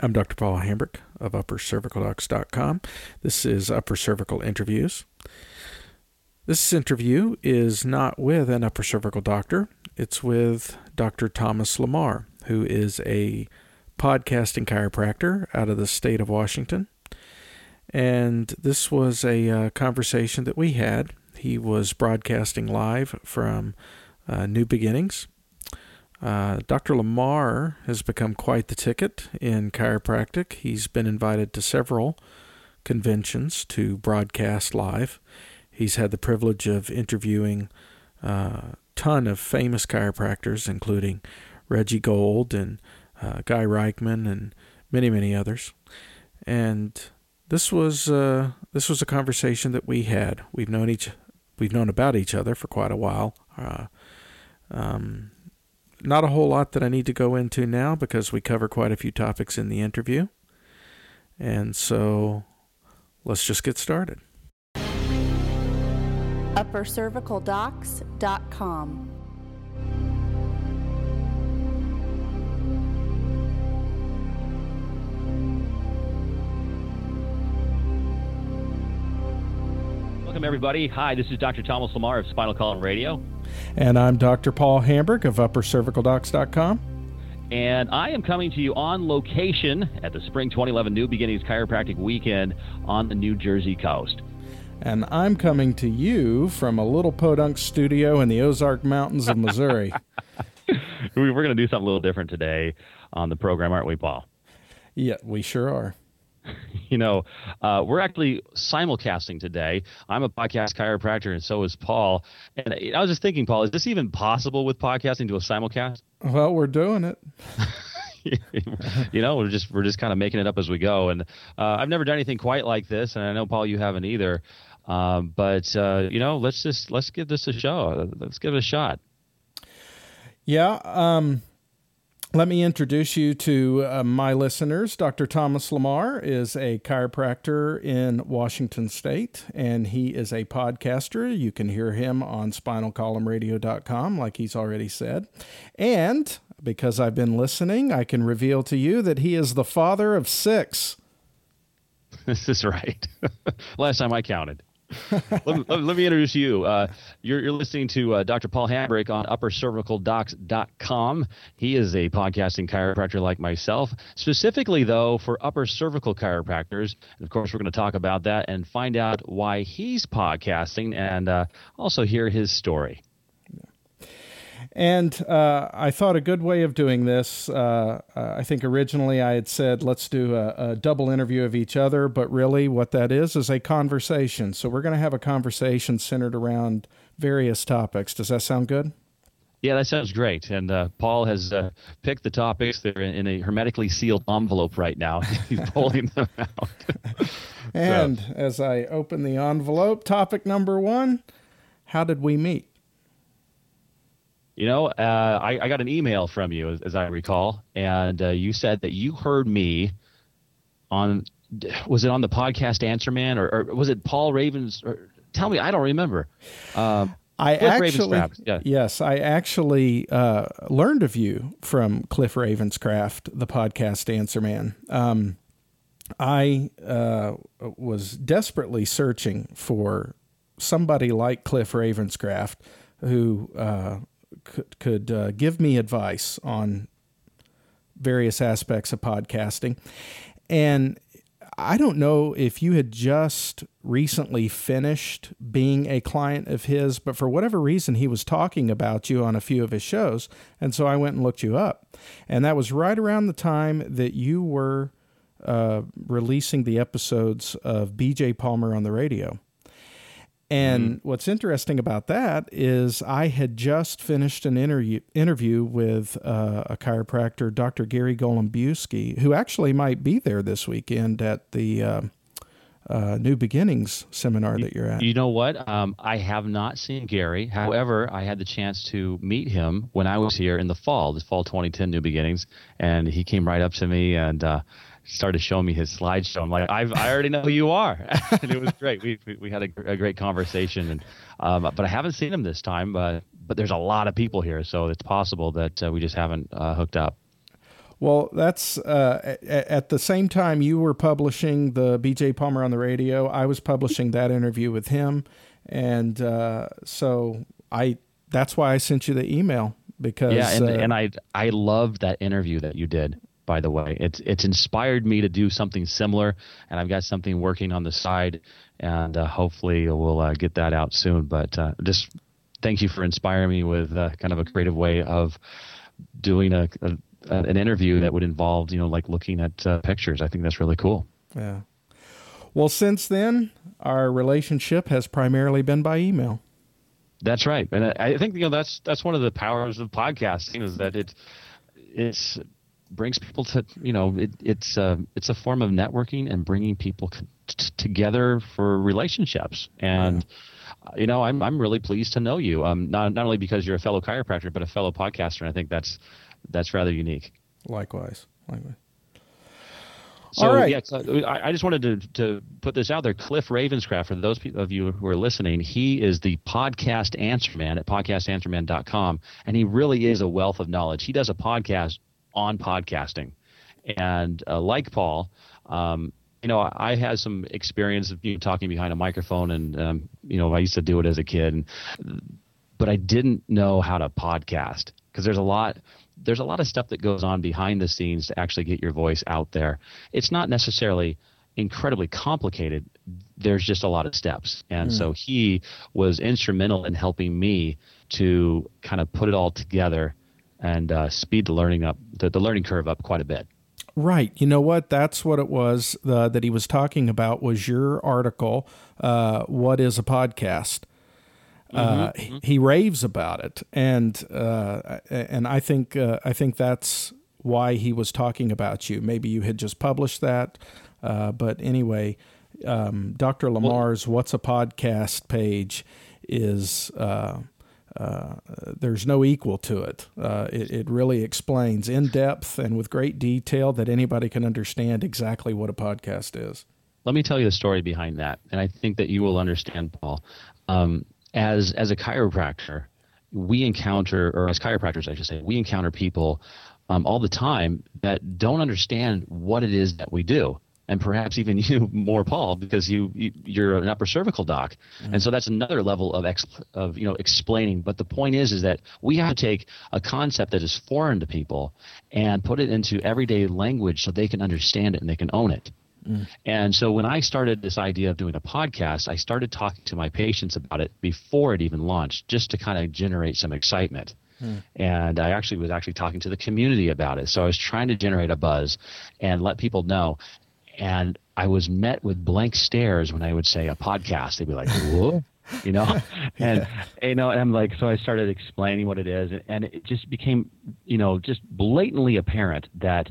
I'm Dr. Paul Hambrick of UpperCervicalDocs.com. This is Upper Cervical Interviews. This interview is not with an upper cervical doctor, it's with Dr. Thomas Lamar, who is a podcasting chiropractor out of the state of Washington. And this was a uh, conversation that we had. He was broadcasting live from uh, New Beginnings. Uh, Dr. Lamar has become quite the ticket in chiropractic. He's been invited to several conventions to broadcast live. He's had the privilege of interviewing a uh, ton of famous chiropractors, including Reggie Gold and uh, Guy Riekeman and many, many others. And this was uh, this was a conversation that we had. We've known each we've known about each other for quite a while. Uh, um, not a whole lot that I need to go into now because we cover quite a few topics in the interview. And so let's just get started. UpperCervicalDocs.com. Welcome, everybody. Hi, this is Dr. Thomas Lamar of Spinal Column Radio. And I'm Dr. Paul Hambrick of UpperCervicalDocs.com. And I am coming to you on location at the Spring 2011 New Beginnings Chiropractic Weekend on the New Jersey coast. And I'm coming to you from a little podunk studio in the Ozark Mountains of Missouri. We're going to do something a little different today on the program, aren't we, Paul? Yeah, we sure are. you know, uh, we're actually simulcasting today. I'm a podcast chiropractor, and so is Paul. And I was just thinking, Paul, is this even possible with podcasting to a simulcast? Well, we're doing it. you know, we're just we're just kind of making it up as we go. And uh, I've never done anything quite like this, and I know Paul, you haven't either. Um, but uh, you know, let's just let's give this a show. Let's give it a shot. Yeah. Um, let me introduce you to uh, my listeners. Dr. Thomas Lamar is a chiropractor in Washington State, and he is a podcaster. You can hear him on spinalcolumnradio.com, like he's already said. And because I've been listening, I can reveal to you that he is the father of six. This is right. Last time I counted let, me, let, me introduce you. Uh, you're, you're, listening to uh, Dr. Paul Hambrick on UpperCervicalDocs.com. He is a podcasting chiropractor like myself, specifically, though, for upper cervical chiropractors. And of course, we're going to talk about that and find out why he's podcasting and uh, also hear his story. And uh, I thought a good way of doing this, uh, uh, I think originally I had said, let's do a, a, double interview of each other, but really what that is is a conversation. So we're going to have a conversation centered around various topics. Does that sound good? Yeah, that sounds great. And uh, Paul has uh, picked the topics. They're in, in, a hermetically sealed envelope right now. He's pulling them out. and so. as I open the envelope, topic number one How did we meet? You know, uh, I, I, got an email from you, as, as I recall, and uh, you said that you heard me on, was it on the podcast Answer Man, or, or was it Paul Ravens? Or, tell me, I don't remember. Um, I Cliff actually, yeah. yes, I actually uh, learned of you from Cliff Ravenscraft, the podcast Answer Man. Um, I uh, was desperately searching for somebody like Cliff Ravenscraft who uh, could, could uh, give me advice on various aspects of podcasting. And I don't know if you had just recently finished being a client of his, but for whatever reason, he was talking about you on a few of his shows. And so I went and looked you up. And that was right around the time that you were uh, releasing the episodes of BJ Palmer on the radio. And mm-hmm. what's interesting about that is I had just finished an interview interview with uh, a chiropractor, Dr. Gary Golombewski, who actually might be there this weekend at the uh, uh, New Beginnings seminar that you're at. You know what? Um, I have not seen Gary. However, I had the chance to meet him when I was here in the fall, the fall 2010 New Beginnings, and he came right up to me and uh, started showing me his slideshow. I'm like, I've, I already know who you are, and it was great. We we, we had a, a, great conversation, and um, but I haven't seen him this time. But but there's a lot of people here, so it's possible that uh, we just haven't uh, hooked up. Well, that's uh, at, at the same time you were publishing the BJ Palmer on the radio. I was publishing that interview with him, and uh, so I that's why I sent you the email because yeah, and, uh, and I I loved that interview that you did. By the way, it's it's inspired me to do something similar, and I've got something working on the side, and uh, hopefully we'll uh, get that out soon. But uh, just thank you for inspiring me with uh, kind of a creative way of doing a, a an interview that would involve you know like looking at uh, pictures. I think that's really cool. Yeah. Well, since then, our relationship has primarily been by email. That's right, and I, I think you know that's that's one of the powers of podcasting is that it it's brings people to you know it, it's a it's a form of networking and bringing people t- together for relationships and. Yeah you know, I'm I'm really pleased to know you. Um, not not only because you're a fellow chiropractor, but a fellow podcaster. And I think that's that's rather unique. Likewise, likewise. So, All right. Yeah, I, I just wanted to, to put this out there. Cliff Ravenscraft, for those of you who are listening, he is the podcast answer man at podcastanswerman.com. And he really is a wealth of knowledge. He does a podcast on podcasting. And uh, like Paul, um, you know, I had some experience of you know, talking behind a microphone, and um, you know, I used to do it as a kid, and, but I didn't know how to podcast because there's a lot there's a lot of stuff that goes on behind the scenes to actually get your voice out there. It's not necessarily incredibly complicated. There's just a lot of steps. And mm. so he was instrumental in helping me to kind of put it all together and uh, speed the learning up, the, the learning curve up quite a bit. Right. You know what? That's what it was uh, that he was talking about was your article, uh, What is a Podcast? Uh, mm-hmm. he raves about it, and uh, and I think uh, I think that's why he was talking about you. Maybe you had just published that, uh, but anyway, um, Dr. Lamar's well, "What's a Podcast" page is. Uh, uh, there's no equal to it. it. It really explains in depth and with great detail that anybody can understand exactly what a podcast is. Let me tell you the story behind that, and I think that you will understand, Paul. Um, as as a chiropractor, we encounter, or as chiropractors, I should say, we encounter people um, all the time that don't understand what it is that we do. And perhaps even you more, Paul, because you, you are an upper cervical doc, mm-hmm. and so that's another level of ex, of you know explaining. But the point is, is that we have to take a concept that is foreign to people and put it into everyday language so they can understand it and they can own it. Mm. And so when I started this idea of doing a podcast, I started talking to my patients about it before it even launched, just to kind of generate some excitement. Mm. And I actually was actually talking to the community about it. So I was trying to generate a buzz and let people know. And I was met with blank stares when I would say a podcast. They'd be like, "Whoa." you know and yeah. you know and i'm like so i started explaining what it is and, and it just became you know just blatantly apparent that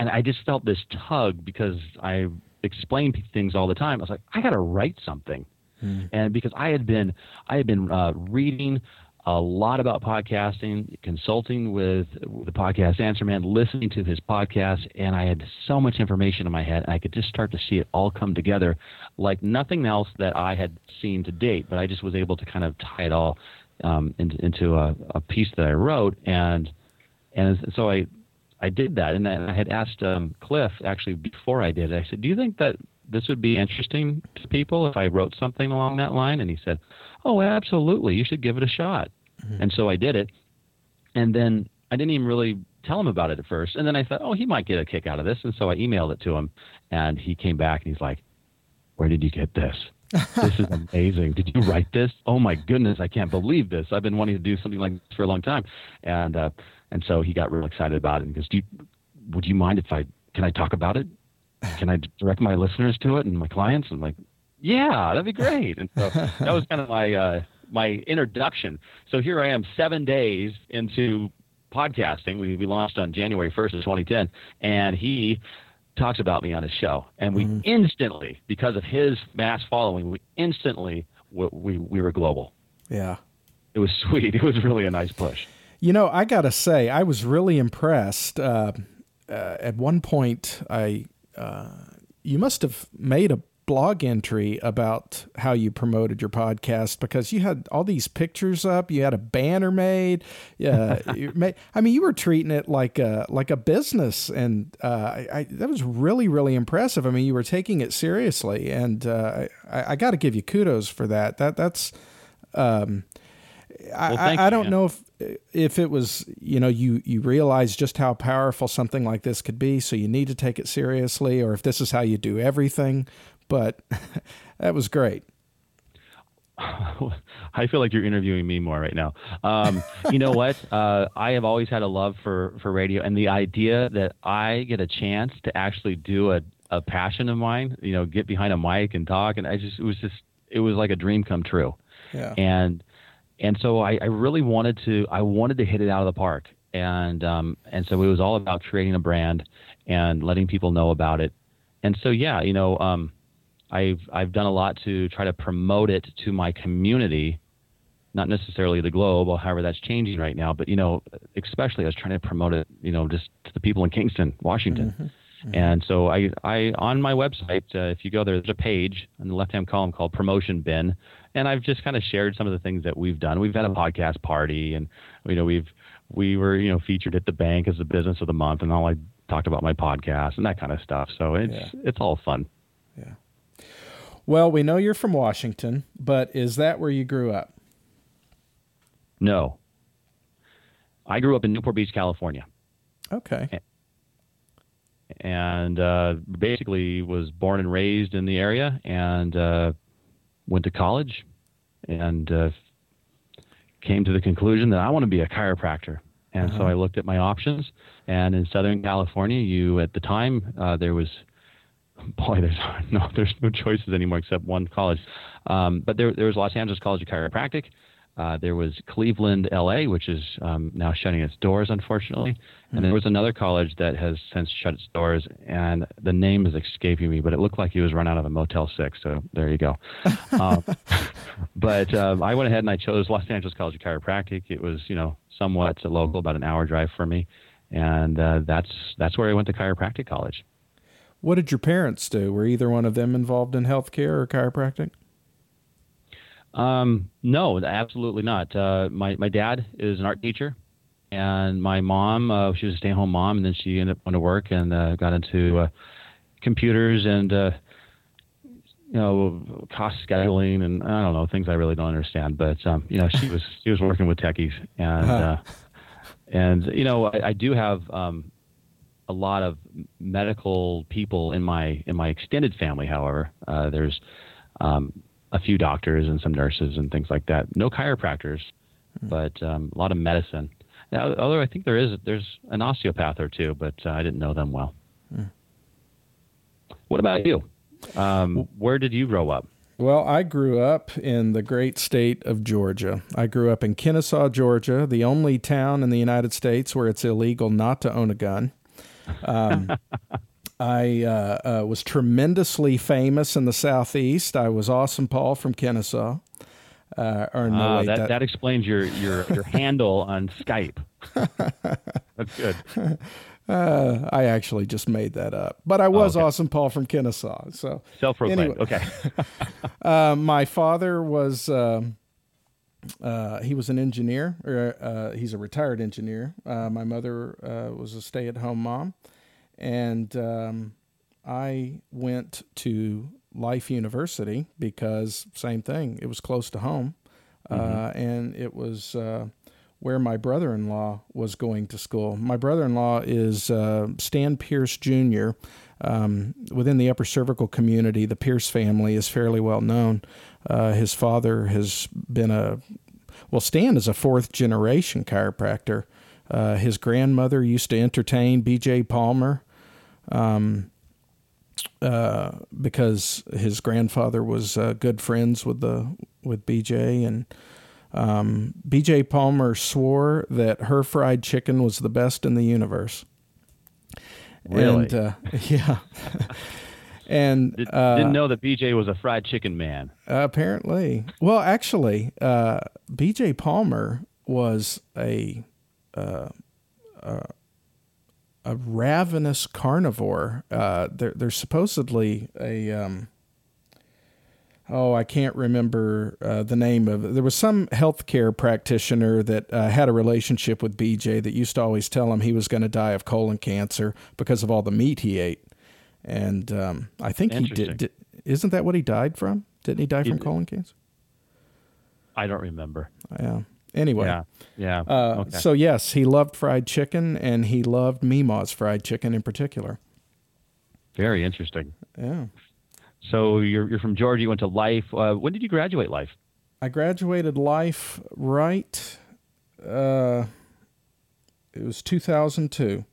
and I just felt this tug because I explain things all the time. I was like, I got to write something, hmm. and because I had been I had been uh, reading a lot about podcasting, consulting with the podcast Answer Man, listening to his podcast, and I had so much information in my head, and I could just start to see it all come together like nothing else that I had seen to date. But I just was able to kind of tie it all um, into, into a, a piece that I wrote, and and so I I did that, and I had asked um, Cliff actually before I did it. I said, "Do you think that this would be interesting to people if I wrote something along that line?" And he said, "Oh, absolutely. You should give it a shot." Mm-hmm. And so I did it, and then I didn't even really tell him about it at first. And then I thought, "Oh, he might get a kick out of this," and so I emailed it to him, and he came back and he's like, "Where did you get this?" this is amazing. Did you write this? Oh my goodness, I can't believe this. I've been wanting to do something like this for a long time. And uh, and so he got real excited about it and goes, Do you, would you mind if I, can I talk about it? Can I direct my listeners to it and my clients? I'm like, yeah, that'd be great. And so that was kind of my, uh, my introduction. So here I am seven days into podcasting. We, we launched on January 1st of 2010 and he talks about me on his show. And we mm. instantly, because of his mass following, we instantly, we, we, we were global. Yeah. It was sweet. It was really a nice push. You know, I got to say, I was really impressed. Uh, uh, at one point, I uh, you must have made a blog entry about how you promoted your podcast because you had all these pictures up. You had a banner made. Yeah, made, I mean, you were treating it like a like a business, and uh, I, that was really really impressive. I mean, you were taking it seriously, and uh, I, I got to give you kudos for that. That that's. Um, well, I, I, don't you, know if if it was you know you you realize just how powerful something like this could be, so you need to take it seriously, or if this is how you do everything. But that was great. I feel like you're interviewing me more right now. Um, you know what? Uh, I have always had a love for for radio, and the idea that I get a chance to actually do a a passion of mine, you know, get behind a mic and talk, and I just it was just it was like a dream come true. Yeah. And and so I, I really wanted to I wanted to hit it out of the park, and um, and so it was all about creating a brand and letting people know about it. And so yeah, you know, um, I've I've done a lot to try to promote it to my community, not necessarily the globe, or however that's changing right now, but you know, especially I was trying to promote it, you know, just to the people in Kingston, Washington. Mm-hmm. Mm-hmm. And so I, I on my website, uh, if you go there, there's a page in the left-hand column called Promotion Bin, and I've just kind of shared some of the things that we've done. We've had a podcast party, and you know we've we were you know featured at the bank as the business of the month, and all I talked about my podcast and that kind of stuff. So it's yeah. it's all fun. Yeah. Well, we know you're from Washington, but is that where you grew up? No. I grew up in Newport Beach, California. Okay. And uh, basically was born and raised in the area, and uh, went to college and uh, came to the conclusion that I want to be a chiropractor. And uh-huh. so I looked at my options. And in Southern California, you at the time uh, there was, boy, there's no there's no choices anymore except one college. Um, but there there was Los Angeles College of Chiropractic, uh, there was Cleveland, LA, which is um, now shutting its doors, unfortunately. Mm-hmm. And there was another college that has since shut its doors, and the name is escaping me, but it looked like he was run out of a Motel 6. So there you go. um, but um, I went ahead and I chose Los Angeles College of Chiropractic. It was, you know, somewhat local, about an hour drive for me. And uh, that's, that's where I went to chiropractic college. What did your parents do? Were either one of them involved in healthcare or chiropractic? Um, no, absolutely not. Uh, my my dad is an art teacher, and my mom, uh, she was a stay-at-home mom, and then she ended up going to work and uh, got into uh, computers and uh, you know cost scheduling and I don't know things I really don't understand. But um, you know, she was she was working with techies, and uh, and you know, I, I do have um, a lot of medical people in my in my extended family. However, uh, there's um, a few doctors and some nurses and things like that. No chiropractors, mm-hmm. but um, a lot of medicine. Now, although I think there is there's an osteopath or two, but uh, I didn't know them well. Mm. What about you? Um, where did you grow up? Well, I grew up in the great state of Georgia. I grew up in Kennesaw, Georgia, the only town in the United States where it's illegal not to own a gun. Um, I uh, uh, was tremendously famous in the Southeast. I was Awesome Paul from Kennesaw. Uh, or no, uh, wait, that, that, that explains your your your handle on Skype. That's good. Uh, I actually just made that up, but I was oh, okay. Awesome Paul from Kennesaw. So self-proclaimed. Anyway, okay. uh, my father was. Um, uh, he was an engineer, or uh, he's a retired engineer. Uh, my mother uh, was a stay-at-home mom, and um, I went to Life University because same thing. It was close to home, uh, mm-hmm. uh, and it was uh, where my brother-in-law was going to school. My brother-in-law is uh, Stan Pierce Jr. Um, within the upper cervical community, the Pierce family is fairly well known. Uh, his father has been a well, Stan is a fourth generation chiropractor. Uh, his grandmother used to entertain B.J. Palmer um, uh, because his grandfather was uh, good friends with the with BJ and um, BJ Palmer swore that her fried chicken was the best in the universe. Really? And, uh, yeah. and Did, uh, didn't know that BJ was a fried chicken man. apparently, well, actually, uh, BJ Palmer was a, uh, a ravenous carnivore. Uh, there, there's supposedly a um, oh, I can't remember uh, the name of it. There was some healthcare practitioner that uh, had a relationship with BJ that used to always tell him he was going to die of colon cancer because of all the meat he ate. And um, I think he did, did, Isn't that what he died from? Didn't he die from colon cancer? I don't remember. Yeah. Anyway. Yeah. Yeah. Uh, okay. So, yes, he loved fried chicken and he loved Mima's fried chicken in particular. Very interesting. Yeah. So you're you're from Georgia. You went to Life. Uh, when did you graduate Life? I graduated Life right. Uh, it was 2002.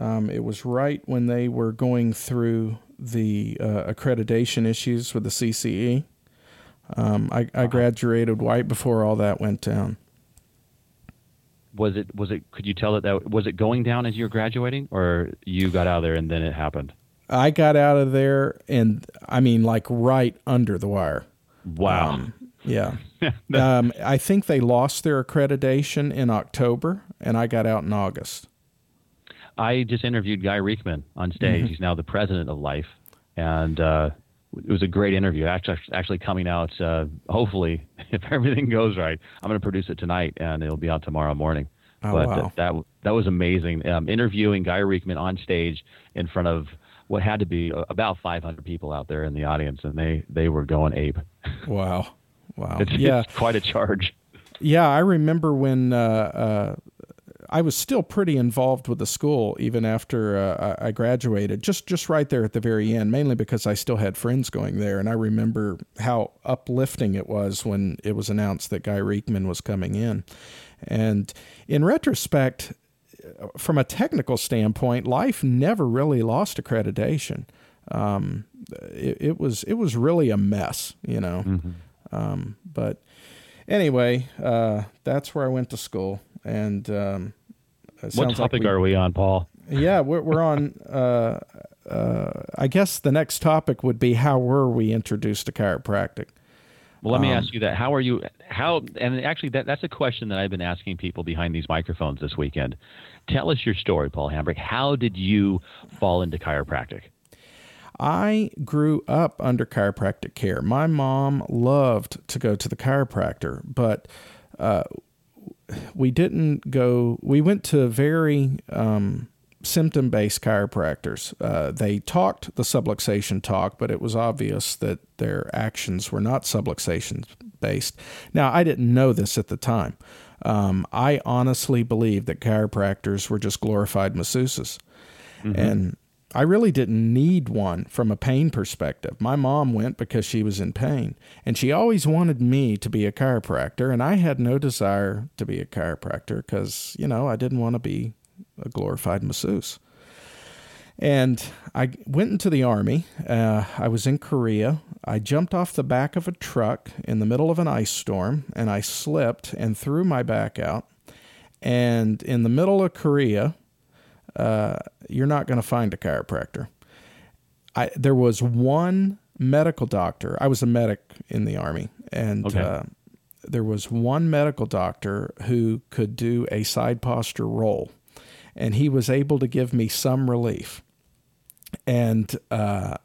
Um, it was right when they were going through the uh, accreditation issues with the CCE. Um, I, I graduated right before all that went down. Was it was it? Could you tell that that was it going down as you were graduating, or you got out of there and then it happened? I got out of there, and I mean, like right under the wire. Wow. Um, yeah. um, I think they lost their accreditation in October, and I got out in August. I just interviewed Guy Riekeman on stage. Mm-hmm. He's now the president of Life, and uh, it was a great interview. Actually, actually coming out. Uh, hopefully, if everything goes right, I'm going to produce it tonight, and it'll be out tomorrow morning. Oh, but wow. that, that that was amazing. Um, interviewing Guy Riekeman on stage in front of what had to be about 500 people out there in the audience, and they they were going ape. Wow, wow, it's, yeah, it's quite a charge. Yeah, I remember when uh, uh, I was still pretty involved with the school even after uh, I graduated. Just just right there at the very end, mainly because I still had friends going there, and I remember how uplifting it was when it was announced that Guy Riekeman was coming in. And in retrospect, from a technical standpoint, Life never really lost accreditation. Um, it, it, was it was really a mess, you know. Mm-hmm. Um, but anyway, uh, that's where I went to school. And um, what topic like we, are we on, Paul? Yeah, we're, we're on. Uh, uh, I guess the next topic would be how were we introduced to chiropractic? Well, let me um, ask you that. How are you? How? And actually, that that's a question that I've been asking people behind these microphones this weekend. Tell us your story, Paul Hambrick. How did you fall into chiropractic? I grew up under chiropractic care. My mom loved to go to the chiropractor, but uh, we didn't go. We went to very um, symptom based chiropractors. Uh, they talked the subluxation talk, but it was obvious that their actions were not subluxation based. Now, I didn't know this at the time. Um, I honestly believe that chiropractors were just glorified masseuses. Mm-hmm. And I really didn't need one from a pain perspective. My mom went because she was in pain, and she always wanted me to be a chiropractor, and I had no desire to be a chiropractor because, you know, I didn't want to be a glorified masseuse. And I went into the army. Uh, I was in Korea. I jumped off the back of a truck in the middle of an ice storm and I slipped and threw my back out. And in the middle of Korea, uh, you're not going to find a chiropractor. I, there was one medical doctor. I was a medic in the army, and okay. uh, there was one medical doctor who could do a side posture roll, and he was able to give me some relief. And uh,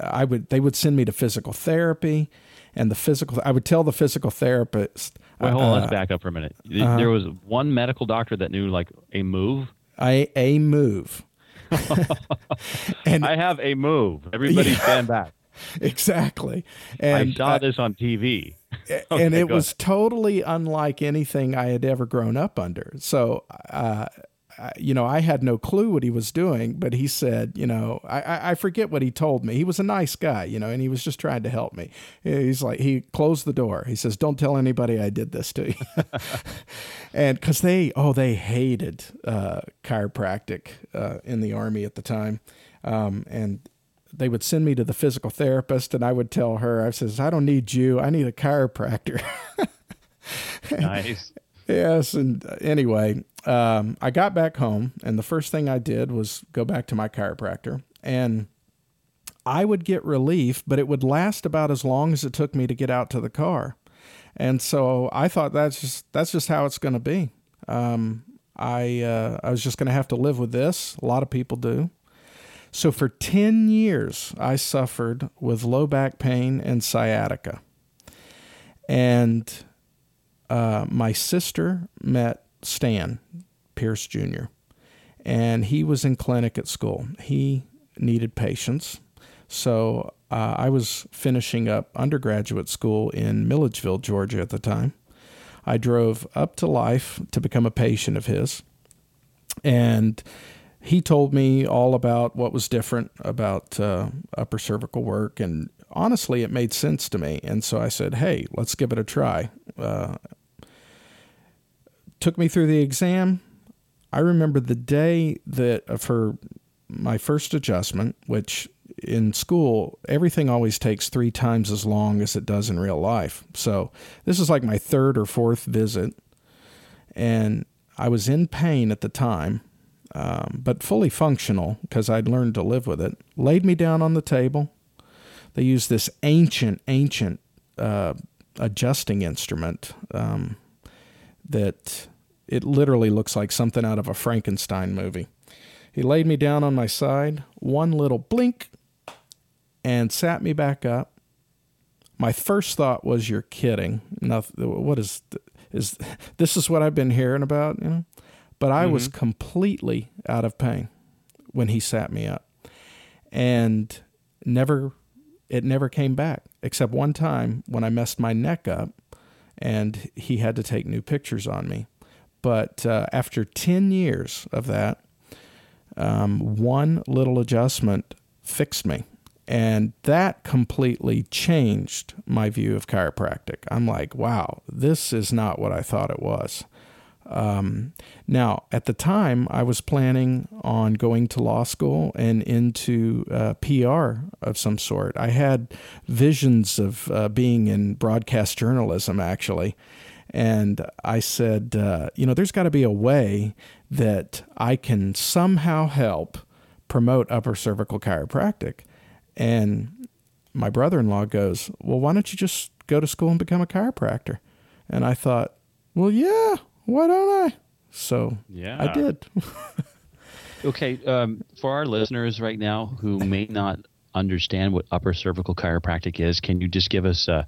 I would they would send me to physical therapy, and the physical I would tell the physical therapist. Wait, hold on. let's uh, back up for a minute. Uh, there was one medical doctor that knew like a move. A a move. and I have a move. Everybody yeah, stand back. Exactly. And I saw uh, this on TV. okay, and it was ahead. totally unlike anything I had ever grown up under. So uh, you know, I had no clue what he was doing, but he said, you know, I, I forget what he told me. He was a nice guy, you know, and he was just trying to help me. He's like, he closed the door. He says, don't tell anybody I did this to you. and because they, oh, they hated uh, chiropractic uh, in the army at the time. Um, and they would send me to the physical therapist, and I would tell her, I says, I don't need you. I need a chiropractor. nice. Yes. And uh, anyway, um, I got back home, and the first thing I did was go back to my chiropractor. And I would get relief, but it would last about as long as it took me to get out to the car. And so I thought that's just that's just how it's going to be. Um, I uh, I was just going to have to live with this. A lot of people do. So for 10 years, I suffered with low back pain and sciatica. And uh, my sister met Stan Pierce Jr., and he was in clinic at school. He needed patients. So uh, I was finishing up undergraduate school in Milledgeville, Georgia at the time. I drove up to Life to become a patient of his. And he told me all about what was different about uh, upper cervical work. And honestly, it made sense to me. And so I said, hey, let's give it a try. Uh, took me through the exam. I remember the day that for my first adjustment, which in school, everything always takes three times as long as it does in real life. So this is like my third or fourth visit. And I was in pain at the time, um, but fully functional because I'd learned to live with it. Laid me down on the table. They used this ancient, ancient uh, adjusting instrument um, that it literally looks like something out of a Frankenstein movie. He laid me down on my side, one little blink, and sat me back up. My first thought was, "You're kidding! Nothing, what is is this? Is what I've been hearing about?" You know, but I mm-hmm. was completely out of pain when he sat me up, and never it never came back except one time when I messed my neck up, and he had to take new pictures on me. But uh, after ten years of that, um, one little adjustment fixed me and that completely changed my view of chiropractic. I'm like, wow, this is not what I thought it was. Um, now, at the time, I was planning on going to law school and into uh, PR of some sort. I had visions of uh, being in broadcast journalism, actually. And I said, uh, you know, there's got to be a way that I can somehow help promote upper cervical chiropractic. And my brother in law goes, Well, why don't you just go to school and become a chiropractor? And I thought, Well, yeah, why don't I? So yeah. I did. okay. Um, for our listeners right now who may not understand what upper cervical chiropractic is, can you just give us a,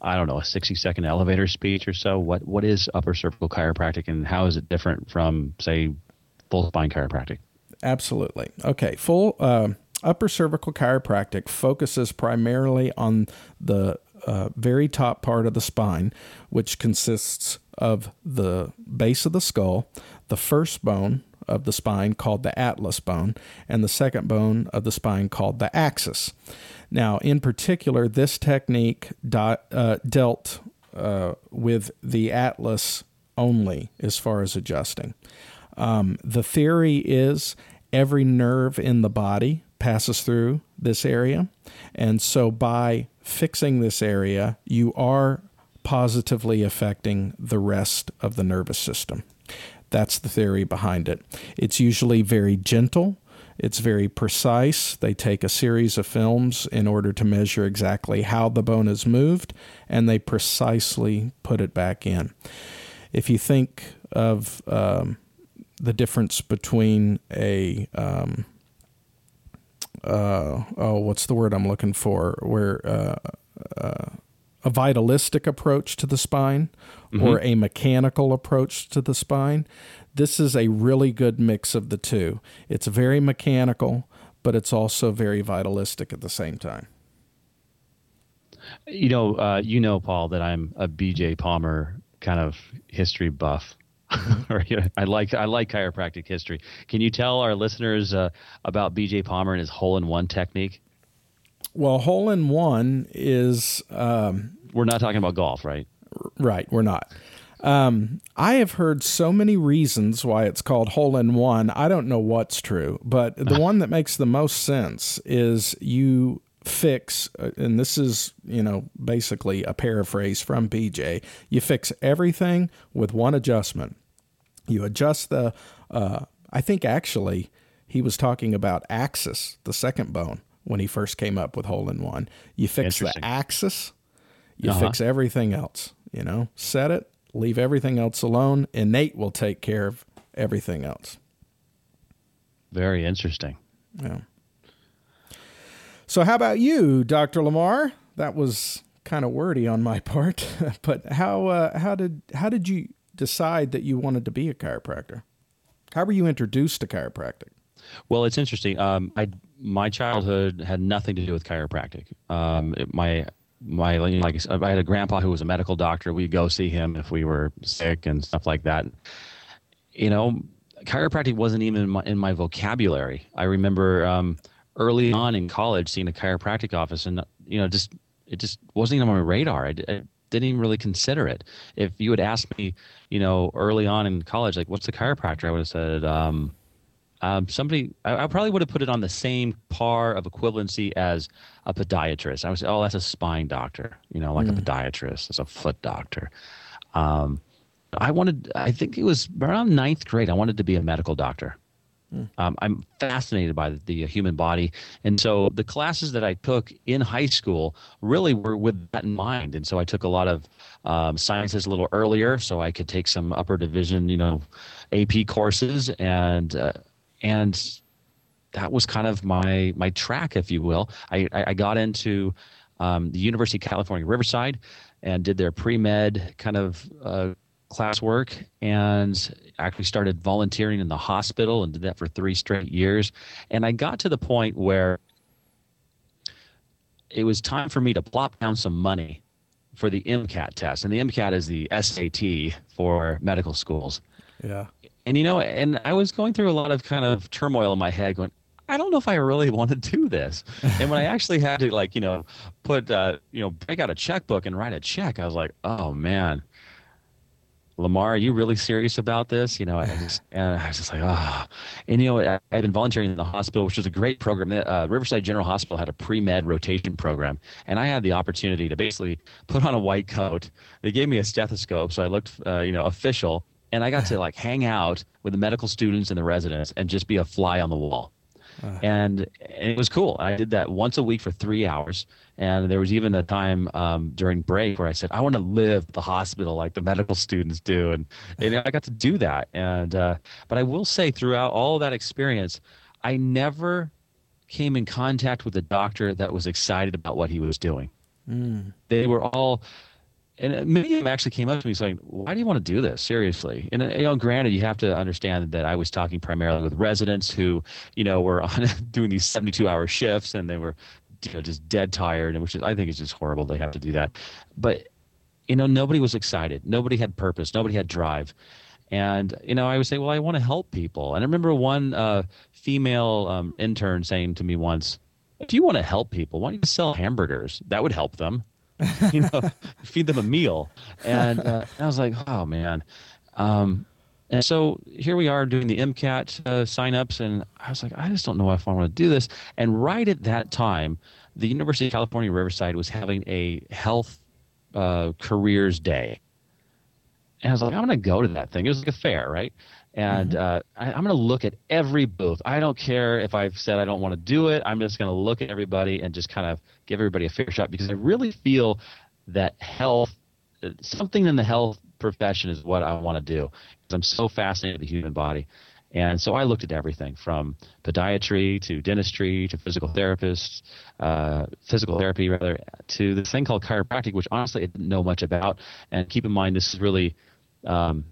I don't know, a 60 second elevator speech or so? What What is upper cervical chiropractic and how is it different from, say, full spine chiropractic? Absolutely. Okay. Full. Uh, Upper cervical chiropractic focuses primarily on the uh, very top part of the spine, which consists of the base of the skull, the first bone of the spine called the atlas bone, and the second bone of the spine called the axis. Now, in particular, this technique dot, uh, dealt uh, with the atlas only as far as adjusting. Um, the theory is every nerve in the body passes through this area. And so by fixing this area, you are positively affecting the rest of the nervous system. That's the theory behind it. It's usually very gentle. It's very precise. They take a series of films in order to measure exactly how the bone is moved, and they precisely put it back in. If you think of um, the difference between a um, uh, oh, what's the word I'm looking for? Where uh, uh, a vitalistic approach to the spine mm-hmm. or a mechanical approach to the spine. This is a really good mix of the two. It's very mechanical, but it's also very vitalistic at the same time. You know, uh, you know, Paul, that I'm a BJ Palmer kind of history buff. Or you know, I like I like chiropractic history. Can you tell our listeners uh, about B.J. Palmer and his hole in one technique? Well, hole in one is um, we're not talking about golf, right? Right, we're not. Um, I have heard so many reasons why it's called hole in one. I don't know what's true, but the one that makes the most sense is you fix, uh, and this is, you know, basically a paraphrase from BJ, you fix everything with one adjustment. You adjust the, uh, I think actually he was talking about axis, the second bone, when he first came up with hole in one. You fix the axis, you uh-huh. fix everything else, you know, set it, leave everything else alone. Innate will take care of everything else. Very interesting. Yeah. So, how about you, Dr. Lamar? That was kind of wordy on my part, but how uh, how did how did you decide that you wanted to be a chiropractor? How were you introduced to chiropractic? Well, it's interesting. Um, I my childhood had nothing to do with chiropractic. Um, it, my my like I had a grandpa who was a medical doctor. We'd go see him if we were sick and stuff like that. You know, chiropractic wasn't even in my, in my vocabulary. I remember um, early on in college seeing a chiropractic office, and you know, just it just wasn't even on my radar. I, I didn't even really consider it. If you had asked me, you know, early on in college, like, what's a chiropractor? I would have said, um, um, somebody, I, I, probably would have put it on the same par of equivalency as a podiatrist. I would say, oh, that's a spine doctor, you know, like mm. a podiatrist, that's a foot doctor. Um, I wanted, I think it was around ninth grade, I wanted to be a medical doctor. Um, I'm fascinated by the, the, human body. And so the classes that I took in high school really were with that in mind. And so I took a lot of um, sciences a little earlier so I could take some upper division, you know, AP courses. And, uh, and that was kind of my, my track, if you will. I, I, got into um, the University of California, Riverside, and did their pre med kind of uh, classwork and actually started volunteering in the hospital and did that for three straight years. And I got to the point where it was time for me to plop down some money for the MCAT test. And the MCAT is the SAT for medical schools. Yeah. And you know, and I was going through a lot of kind of turmoil in my head going, I don't know if I really want to do this. And when I actually had to like, you know, put uh, you know, break out a checkbook and write a check, I was like, "Oh man, Lamar, are you really serious about this? You know, I just, and I was just like, ah. Oh. And, you know, I, had been volunteering in the hospital, which was a great program. Uh, Riverside General Hospital had a pre med rotation program. And I had the opportunity to basically put on a white coat. They gave me a stethoscope. So I looked, uh, you know, official. And I got to like hang out with the medical students and the residents and just be a fly on the wall. Uh, and, and, it was cool. I did that once a week for three hours. And there was even a time um, during break where I said, I want to live the hospital like the medical students do. And, and I got to do that. And, uh, but I will say throughout all that experience, I never came in contact with a doctor that was excited about what he was doing. Mm. They were all and many of them actually came up to me saying, "Why do you want to do this seriously?" And you know, granted, you have to understand that I was talking primarily with residents who, you know, were on doing these seventy-two-hour shifts, and they were, you know, just dead tired, and which is, I think is just horrible. They have to do that, but you know, nobody was excited. Nobody had purpose. Nobody had drive. And you know, I would say, "Well, I want to help people." And I remember one uh, female um, intern saying to me once, "If you want to help people, why don't you sell hamburgers? That would help them." you know, feed them a meal. And, uh, I was like, oh man. Um, and so here we are doing the MCAT uh, signups, and I was like, I just don't know if I want to do this. And right at that time, the University of California, Riverside was having a health uh, careers day. And I was like, I'm going to go to that thing. It was like a fair, right? And mm-hmm. uh, I, am going to look at every booth. I don't care if I've said I don't want to do it. I'm just going to look at everybody and just kind of give everybody a fair shot because I really feel that health, something in the health profession is what I want to do because I'm so fascinated with the human body. And so I looked at everything from podiatry to dentistry to physical therapists, uh, physical therapy rather, to this thing called chiropractic, which honestly I didn't know much about. And keep in mind, this is really um,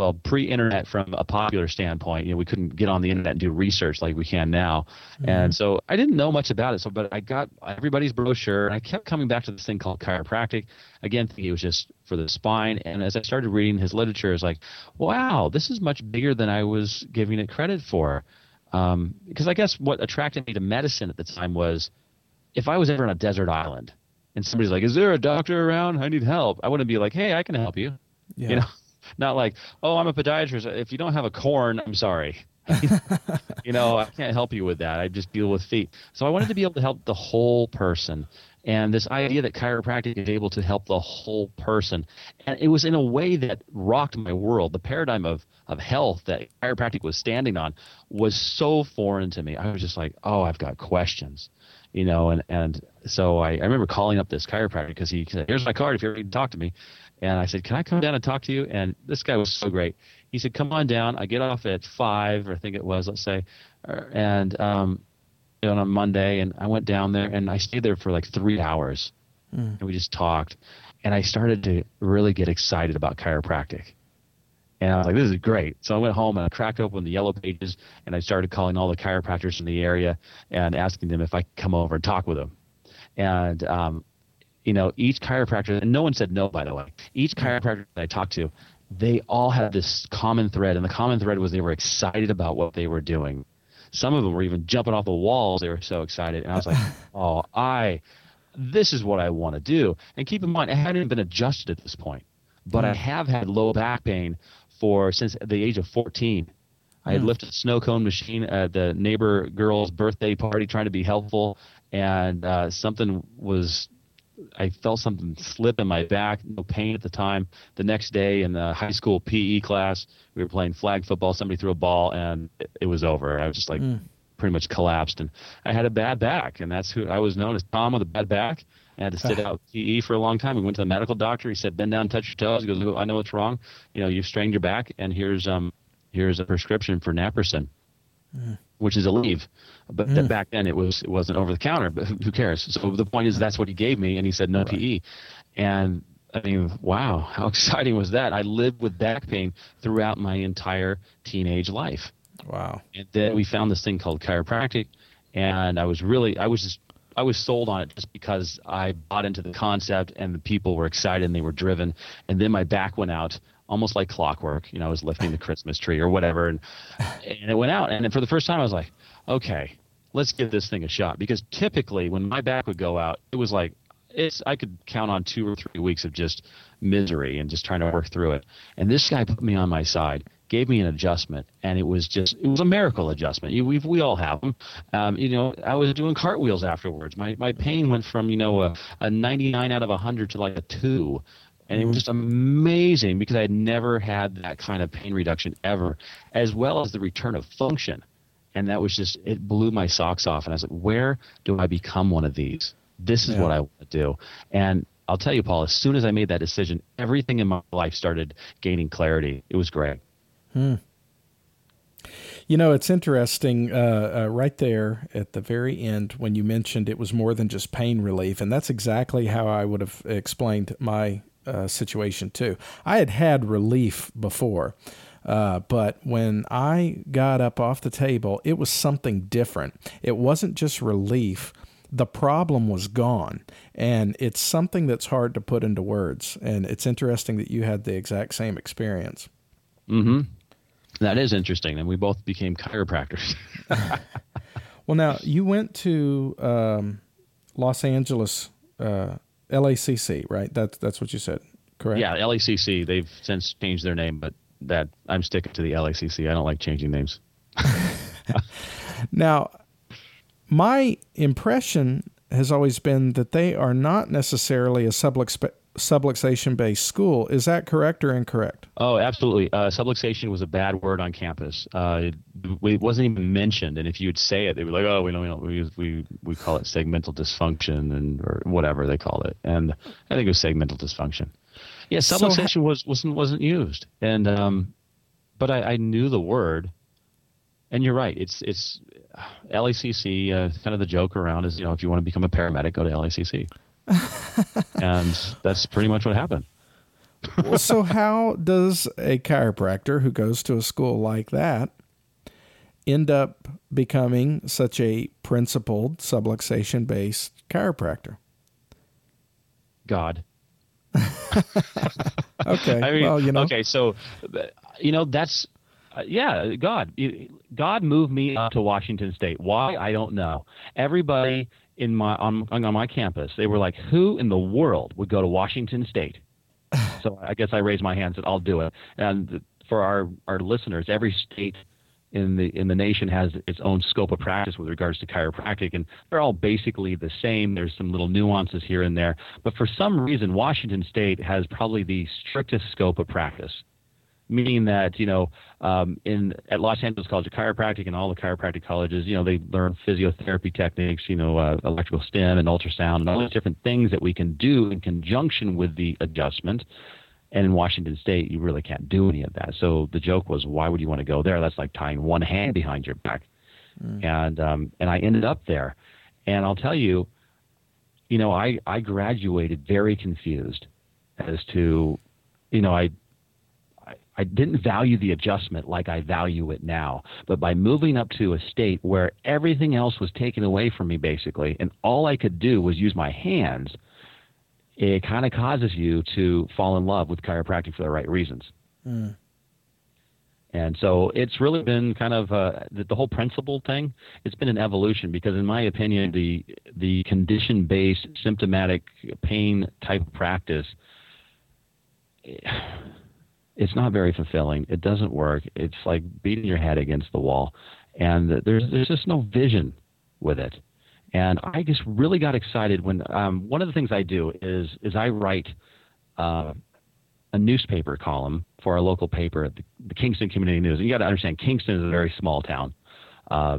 well pre-internet from a popular standpoint you know we couldn't get on the internet and do research like we can now. Mm-hmm. and so i didn't know much about it so but i got everybody's brochure and i kept coming back to this thing called chiropractic. Again thinking it was just for the spine and as i started reading his literature i was like wow this is much bigger than i was giving it credit for. Um, because i guess what attracted me to medicine at the time was if i was ever on a desert island and somebody's like is there a doctor around? I need help. I wouldn't be like hey i can help you. Yeah. you know not like, oh, I'm a podiatrist. If you don't have a corn, I'm sorry. you know, I can't help you with that. I just deal with feet. So I wanted to be able to help the whole person. And this idea that chiropractic is able to help the whole person. And it was in a way that rocked my world. The paradigm of, of health that chiropractic was standing on was so foreign to me. I was just like, oh, I've got questions. You know, and, and so I, I remember calling up this chiropractor because he said, Here's my card if you ever need to talk to me. And I said, Can I come down and talk to you? And this guy was so great. He said, Come on down. I get off at five, or I think it was, let's say. Er, and um, on a Monday, and I went down there and I stayed there for like three hours, mm. and we just talked, and I started to really get excited about chiropractic. And I was like, this is great. So I went home and I cracked open the yellow pages and I started calling all the chiropractors in the area and asking them if I could come over and talk with them. And, um, you know, each chiropractor, and no one said no, by the way, each chiropractor that I talked to, they all had this common thread. And the common thread was they were excited about what they were doing. Some of them were even jumping off the walls. They were so excited. And I was like, oh, I, this is what I want to do. And keep in mind, I hadn't even been adjusted at this point, but I mm. have had low back pain for since the age of 14. I had mm. lifted a snow cone machine at the neighbor girl's birthday party trying to be helpful, and uh, something was. I felt something slip in my back, no pain at the time. The next day in the high school PE class, we were playing flag football. Somebody threw a ball, and it, it was over. I was just like mm. pretty much collapsed, and I had a bad back, and that's who I was known as Tom with a bad back. I had to sit out PE for a long time. We went to the medical doctor. He said, "Bend down, touch your toes." He goes, "I know what's wrong. You know, you've strained your back, and here's um here's a prescription for naproxen, mm. Which is Aleve. But mm. back then it was it wasn't over the counter. But who cares? So the point is, that's what he gave me, and he said no right. PE, and I mean, wow, how exciting was that? I lived with back pain throughout my entire teenage life. Wow. And then we found this thing called chiropractic, and I was really, I was just I was sold on it just because I bought into the concept and the people were excited and they were driven. And then my back went out almost like clockwork. You know, I was lifting the Christmas tree or whatever, and and it went out. And for the first time, I was like, okay, let's give this thing a shot. Because typically, when my back would go out, it was like it's I could count on two or three weeks of just misery and just trying to work through it. And this guy put me on my side gave me an adjustment, and it was just it was a miracle adjustment. You, we we all have them. Um, you know, I was doing cartwheels afterwards. My my pain went from you know a, a 99 out of 100 to like a two. And it was just amazing because I had never had that kind of pain reduction ever, as well as the return of function. And that was just, it blew my socks off. And I was like, where do I become one of these? This is yeah. what I want to do. And I'll tell you, Paul, as soon as I made that decision, everything in my life started gaining clarity. It was great. Hmm. You know, it's interesting uh, uh, right there at the very end when you mentioned it was more than just pain relief. And that's exactly how I would have explained my uh, situation too. I had had relief before. Uh, but when I got up off the table, it was something different. It wasn't just relief, the problem was gone. And it's something that's hard to put into words. And it's interesting that you had the exact same experience. Mm hmm. That is interesting, and we both became chiropractors. well, now you went to um, Los Angeles, uh, LACC, right? That's that's what you said, correct? Yeah, LACC. They've since changed their name, but that I'm sticking to the LACC. I don't like changing names. now, my impression has always been that they are not necessarily a subluxation subluxation based school. Is that correct or incorrect? Oh, absolutely. Uh, subluxation was a bad word on campus. Uh, it, it, wasn't even mentioned, and if you'd say it, they'd be like, "Oh, we don't, we don't, we we, we call it segmental dysfunction and or whatever they call it." And I think it was segmental dysfunction. Yeah, subluxation so, was wasn't wasn't used, and um, but I, I knew the word. And you're right. It's it's LACC. Uh, kind of the joke around is you know if you want to become a paramedic, go to LACC. and that's pretty much what happened. Well, so how does a chiropractor who goes to a school like that end up becoming such a principled subluxation based chiropractor? God. okay. I mean, well, you know. Okay, so you know that's uh, yeah, God. God moved me up to Washington State. Why? I don't know. Everybody in my on on my campus, they were like, "Who in the world would go to Washington State?" So I guess I raised my hand and said, "I'll do it." And for our our listeners, every state in the in the nation has its own scope of practice with regards to chiropractic, and they're all basically the same. There's some little nuances here and there, but for some reason, Washington State has probably the strictest scope of practice meaning that you know um, in at Los Angeles College of Chiropractic and all the chiropractic colleges, you know they learn physiotherapy techniques, you know uh, electrical stim and ultrasound and all these different things that we can do in conjunction with the adjustment. And in Washington State, you really can't do any of that. So the joke was, why would you want to go there? That's like tying one hand behind your back. mm. and um, and I ended up there. And I'll tell you, you know, I I graduated very confused as to, you know, I I didn't value the adjustment like I value it now. But by moving up to a state where everything else was taken away from me, basically, and all I could do was use my hands, it kind of causes you to fall in love with chiropractic for the right reasons. Mm. And so it's really been kind of uh, the, the, whole principle thing. It's been an evolution because, in my opinion, the the condition based symptomatic pain type practice it's not very fulfilling. It doesn't work. It's like beating your head against the wall, and there's there's just no vision with it. And I just really got excited when um, one of the things I do is is I write uh, a newspaper column for our local paper, the, the Kingston Community News. And you got to understand, Kingston is a very small town. Uh,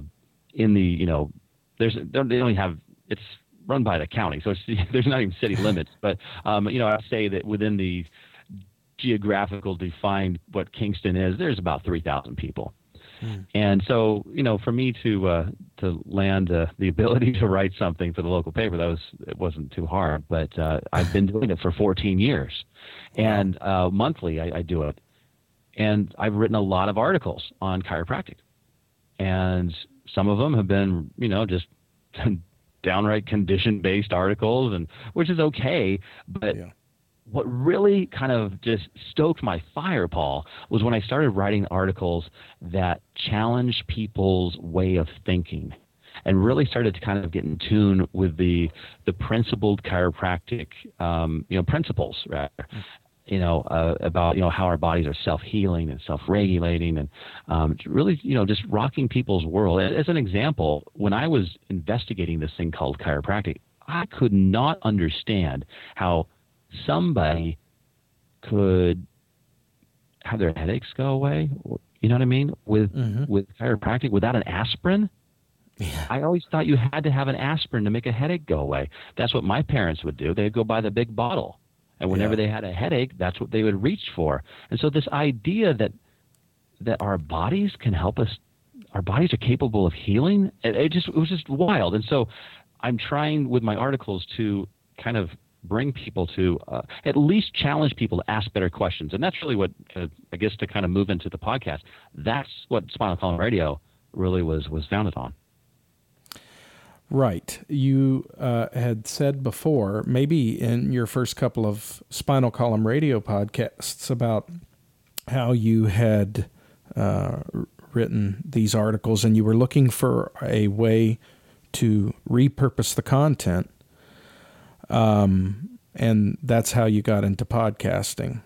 in the you know, there's they only have it's run by the county, so there's not even city limits. But um, you know, I'd say that within the geographical defined what Kingston is, there's about 3,000 people. Hmm. And so, you know, for me to uh, to land uh, the ability to write something for the local paper, that was it wasn't too hard. But uh, I've been doing it for 14 years, and uh, monthly I, I do it. And I've written a lot of articles on chiropractic, and some of them have been, you know, just downright condition-based articles, and which is okay. But yeah what really kind of just stoked my fire, Paul, was when I started writing articles that challenged people's way of thinking and really started to kind of get in tune with the the principled chiropractic um, you know principles rather you know uh, about you know how our bodies are self healing and self regulating and um, really you know just rocking people's world. As an example when I was investigating this thing called chiropractic I could not understand how somebody could have their headaches go away. You know what I mean? With mm-hmm. with chiropractic, without an aspirin. Yeah. I always thought you had to have an aspirin to make a headache go away. That's what my parents would do. They'd go buy the big bottle, and whenever yeah. they had a headache, that's what they would reach for. And so this idea that that our bodies can help us, our bodies are capable of healing. It, it just it was just wild. And so I'm trying with my articles to kind of bring people to uh, at least challenge people to ask better questions. And that's really what, uh, I guess, to kind of move into the podcast. That's what Spinal Column Radio really was was founded on. Right. You uh, had said before, maybe in your first couple of Spinal Column Radio podcasts, about how you had uh, written these articles and you were looking for a way to repurpose the content um, and that's how you got into podcasting.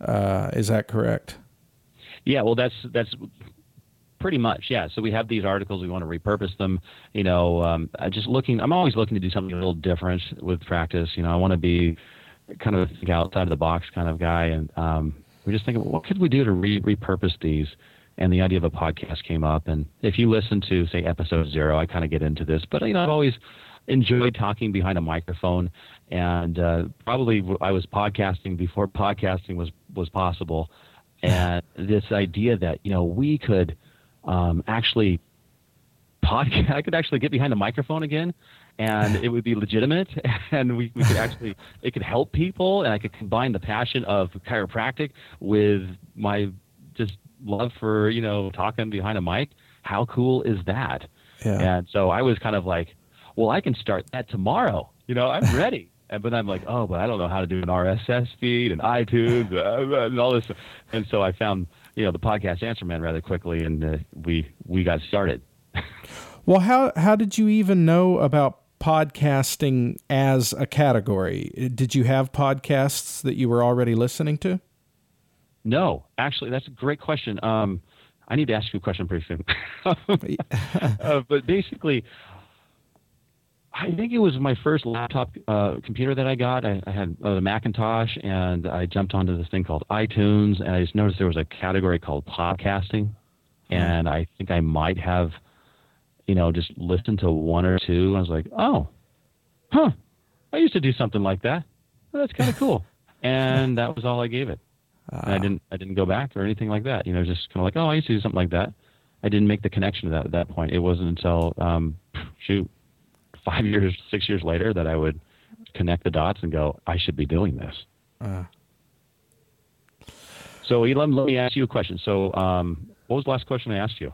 Uh, is that correct? Yeah, well, that's that's pretty much yeah. So we have these articles. We want to repurpose them. You know, um, just looking. I'm always looking to do something a little different with practice. You know, I want to be kind of think outside of the box kind of guy, and um, we're just thinking, what could we do to re- repurpose these? And the idea of a podcast came up. And if you listen to say episode zero, I kind of get into this, but you know, I've always enjoyed talking behind a microphone, and uh, probably I was podcasting before podcasting was was possible, and this idea that you know we could um, actually podcast, I could actually get behind a microphone again, and it would be legitimate, and we, we could actually it could help people, and I could combine the passion of chiropractic with my just love for you know talking behind a mic. How cool is that? Yeah. And so I was kind of like, well, I can start that tomorrow. You know, I'm ready. and, but I'm like, oh, but I don't know how to do an RSS feed and iTunes uh, and all this. And so I found, you know, the podcast Answer Man rather quickly, and uh, we we got started. well, how how did you even know about podcasting as a category? Did you have podcasts that you were already listening to? No, actually, that's a great question. Um, I need to ask you a question pretty soon. uh, but basically, I think it was my first laptop uh, computer that I got. I, I had a Macintosh, and I jumped onto this thing called iTunes, and I just noticed there was a category called podcasting, hmm. and I think I might have, you know, just listened to one or two. I was like, oh, huh, I used to do something like that. Well, that's kind of cool, and that was all I gave it. Uh, I didn't, I didn't go back or anything like that. You know, just kind of like, oh, I used to do something like that, I didn't make the connection to that at that point. It wasn't until um, shoot five years, six years later that I would connect the dots and go, I should be doing this. Uh. So let, let me ask you a question. So um, what was the last question I asked you?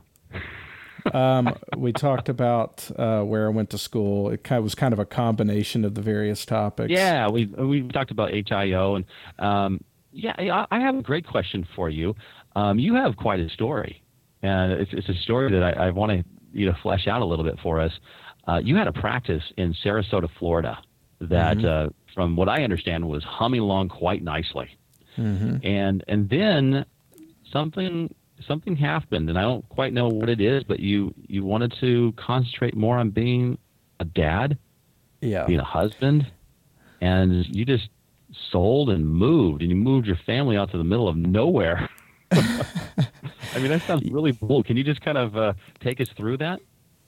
um, we talked about uh, where I went to school. It kind of was kind of a combination of the various topics. Yeah, we we talked about HIO and um, yeah, I have a great question for you. Um, you have quite a story, and it's, it's a story that I, I want to you know flesh out a little bit for us. Uh, you had a practice in Sarasota, Florida, that, mm-hmm. uh, from what I understand, was humming along quite nicely. Mm-hmm. And and then something something happened, and I don't quite know what it is, but you you wanted to concentrate more on being a dad, yeah, being a husband, and you just sold and moved, and you moved your family out to the middle of nowhere. I mean, that sounds really cool. Can you just kind of uh, take us through that?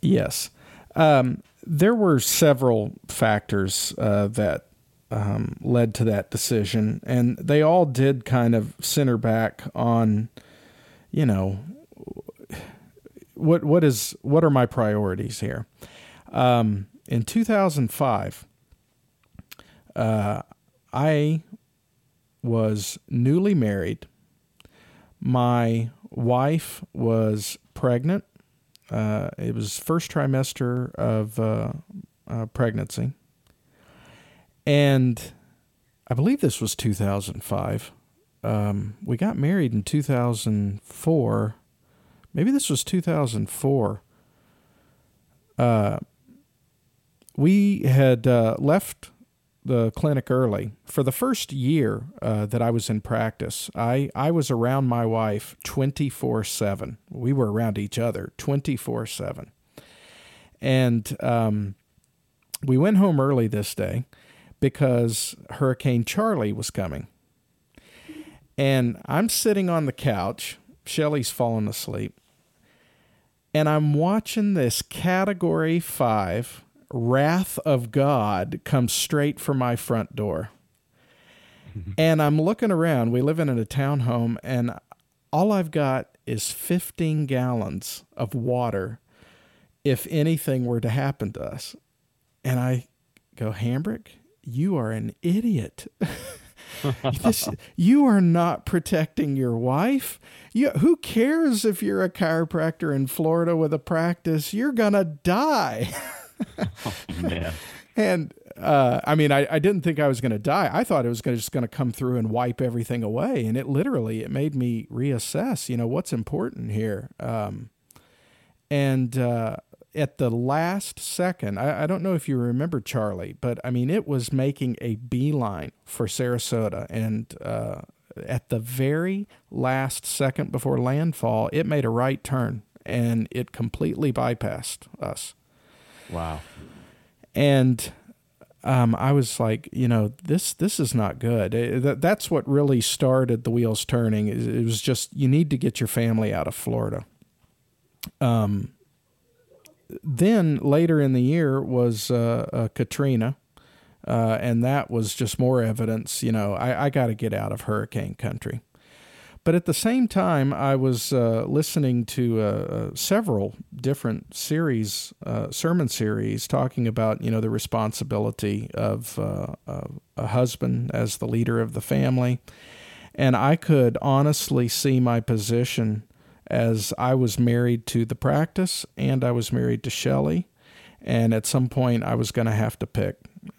Yes. Um, there were several factors uh, that um, led to that decision, and they all did kind of center back on, you know, what what is what are my priorities here? Um, in 2005, uh, I was newly married. My wife was pregnant. Uh, it was first trimester of uh, uh, pregnancy, and I believe this was 2005. Um, we got married in 2004. Maybe this was 2004. Uh, we had uh, left the clinic early. For the first year uh, that I was in practice, I, I was around my wife 24 7. We were around each other 24 7. And um, we went home early this day because Hurricane Charley was coming. And I'm sitting on the couch. Shelly's fallen asleep. And I'm watching this Category 5 wrath of God comes straight from my front door. and I'm looking around. We live in a townhome, and all I've got is 15 gallons of water if anything were to happen to us. And I go, Hambrick, you are an idiot. this, you are not protecting your wife. You, who cares if you're a chiropractor in Florida with a practice? You're going to die. oh, man. And uh, I mean, I, I didn't think I was going to die. I thought it was gonna, just going to come through and wipe everything away. And it literally, it made me reassess, you know, what's important here. Um, and uh, at the last second, I, I don't know if you remember Charley, but I mean, it was making a beeline for Sarasota. And uh, at the very last second before landfall, it made a right turn and it completely bypassed us. Wow. And um, I was like, you know, this this is not good. It, that, that's what really started the wheels turning. It, it, was just you need to get your family out of Florida. Um, then later in the year was uh, uh, Katrina, uh, and that was just more evidence. You know, I, I got to get out of hurricane country. But at the same time, I was uh, listening to uh, uh, several different series, uh, sermon series, talking about you know the responsibility of uh, a husband as the leader of the family, and I could honestly see my position as I was married to the practice and I was married to Shelley, and at some point I was going to have to pick.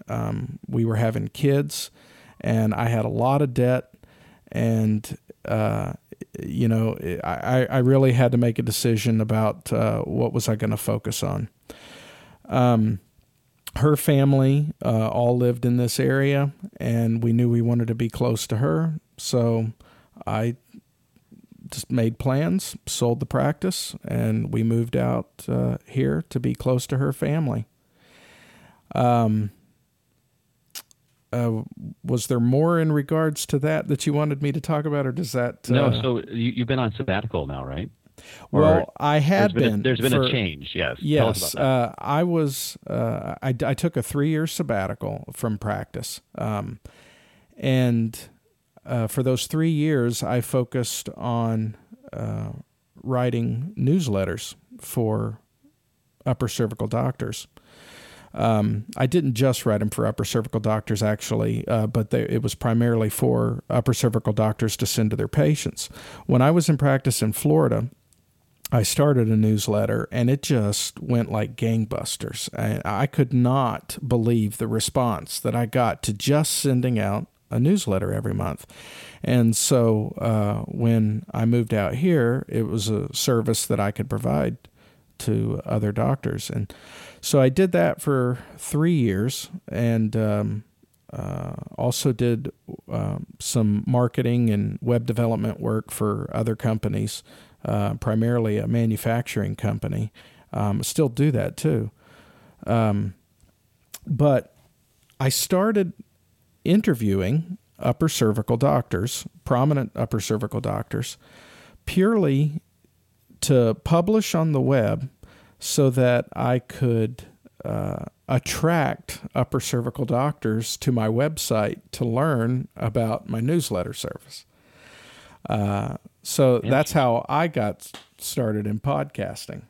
Um, we were having kids, and I had a lot of debt. And uh, you know, I, I really had to make a decision about uh, what was I going to focus on. Um, her family uh, all lived in this area, and we knew we wanted to be close to her. So I just made plans, sold the practice, and we moved out uh, here to be close to her family. Um, uh, was there more in regards to that that you wanted me to talk about, or does that? Uh, no. So you, have been on sabbatical now, right? Or well, I had there's been. A, there's been for, a change. Yes. Yes. Uh, I was. Uh, I, I took a three year sabbatical from practice, um, and uh, for those three years, I focused on uh, writing newsletters for upper cervical doctors. Um, I didn't just write them for upper cervical doctors, actually, uh, but they, it was primarily for upper cervical doctors to send to their patients. When I was in practice in Florida, I started a newsletter and it just went like gangbusters. I, I could not believe the response that I got to just sending out a newsletter every month. And so uh, when I moved out here, it was a service that I could provide to other doctors. And so I did that for three years and um, uh, also did uh, some marketing and web development work for other companies, uh, primarily a manufacturing company. Um, still do that too. Um, but I started interviewing upper cervical doctors, prominent upper cervical doctors, purely to publish on the web so that I could uh, attract upper cervical doctors to my website to learn about my newsletter service. Uh, so that's how I got started in podcasting.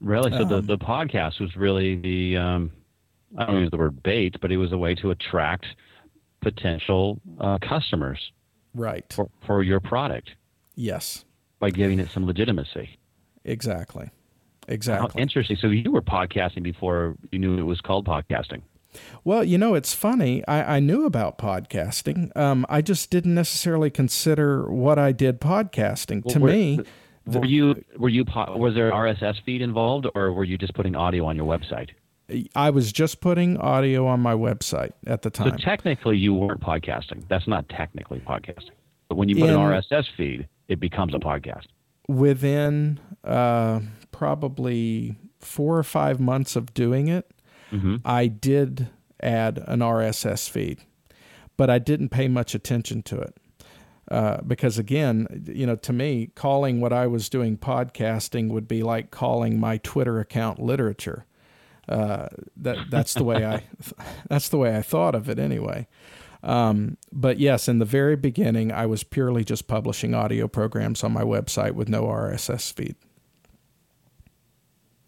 Really? So um, the, the podcast was really the, um, I don't use the word bait, but it was a way to attract potential uh, customers. Right. For, for your product. Yes. By giving it some legitimacy. Exactly. Exactly. How interesting. So you were podcasting before you knew it was called podcasting. Well, you know, it's funny. I, I knew about podcasting. Um, I just didn't necessarily consider what I did podcasting. Well, to were, me, were you were you was there RSS feed involved, or were you just putting audio on your website? I was just putting audio on my website at the time. So technically, you weren't podcasting. That's not technically podcasting. But when you put In, an RSS feed, it becomes a podcast. Within uh, probably four or five months of doing it, mm-hmm. I did add an RSS feed, but I didn't pay much attention to it. Uh, because again, you know, to me, calling what I was doing podcasting would be like calling my Twitter account literature. Uh, that that's the way I that's the way I thought of it anyway. Um, but yes, in the very beginning, I was purely just publishing audio programs on my website with no RSS feed.